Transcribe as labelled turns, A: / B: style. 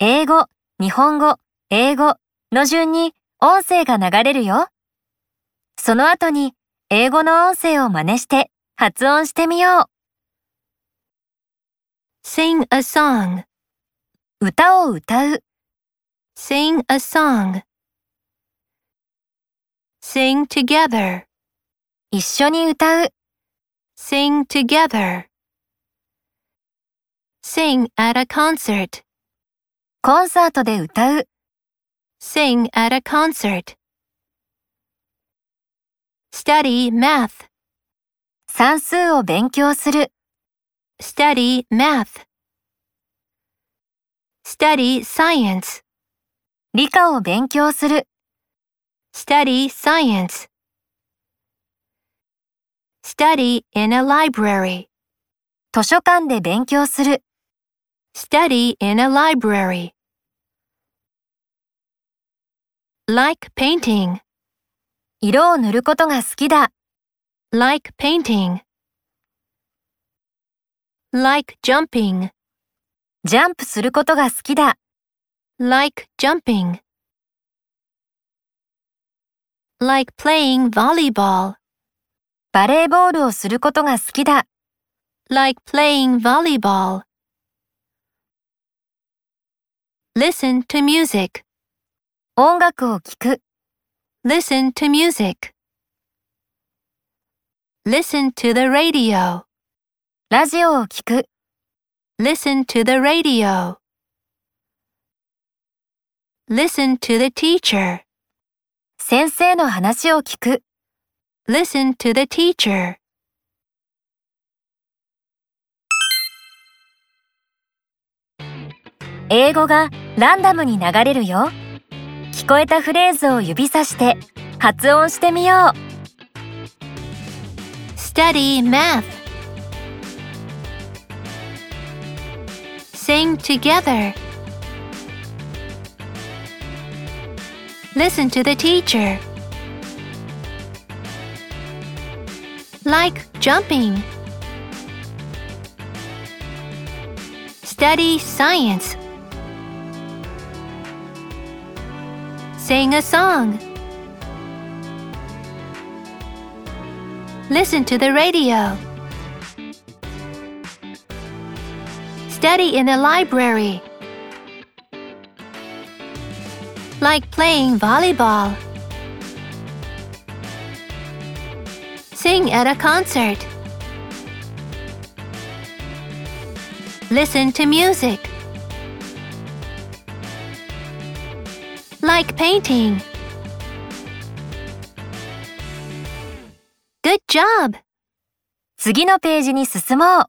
A: 英語、日本語、英語の順に音声が流れるよ。その後に英語の音声を真似して発音してみよう。
B: Sing a song.
A: 歌を歌う、
B: Sing a song. Sing together.
A: 一緒に歌う、
B: Sing together. Sing at a concert.
A: コンサートで歌う、
B: Sing at a concert. Study math.
A: 算数を勉強する、
B: Study math. Study science.
A: 理科を勉強する、
B: Study science. Study in a library.
A: 図書館で勉強する、
B: Study in a library. Like painting.
A: 色を塗ることが好きだ、
B: Like painting. Like jumping.
A: ジャンプすることが好きだ、
B: Like jumping. Like playing volleyball.
A: バレーボールをすることが好きだ、
B: Like playing volleyball. Listen to music.
A: 音楽を聴く、
B: Listen to music. Listen to the radio.
A: ラジオを聴く、
B: Listen to the radio. Listen to the teacher.
A: 先生の話を聞く、
B: Listen to the teacher.
A: 英語がランダムに流れるよ。聞こえたフレーズを指さして発音してみよう。
B: Study math. Sing together. Listen to the teacher. Like jumping. Study science. Sing a song. Listen to the radio. Study in a library. Like playing volleyball. Sing at a concert. Listen to music. Like painting. Good job!
A: 次のページに進もう。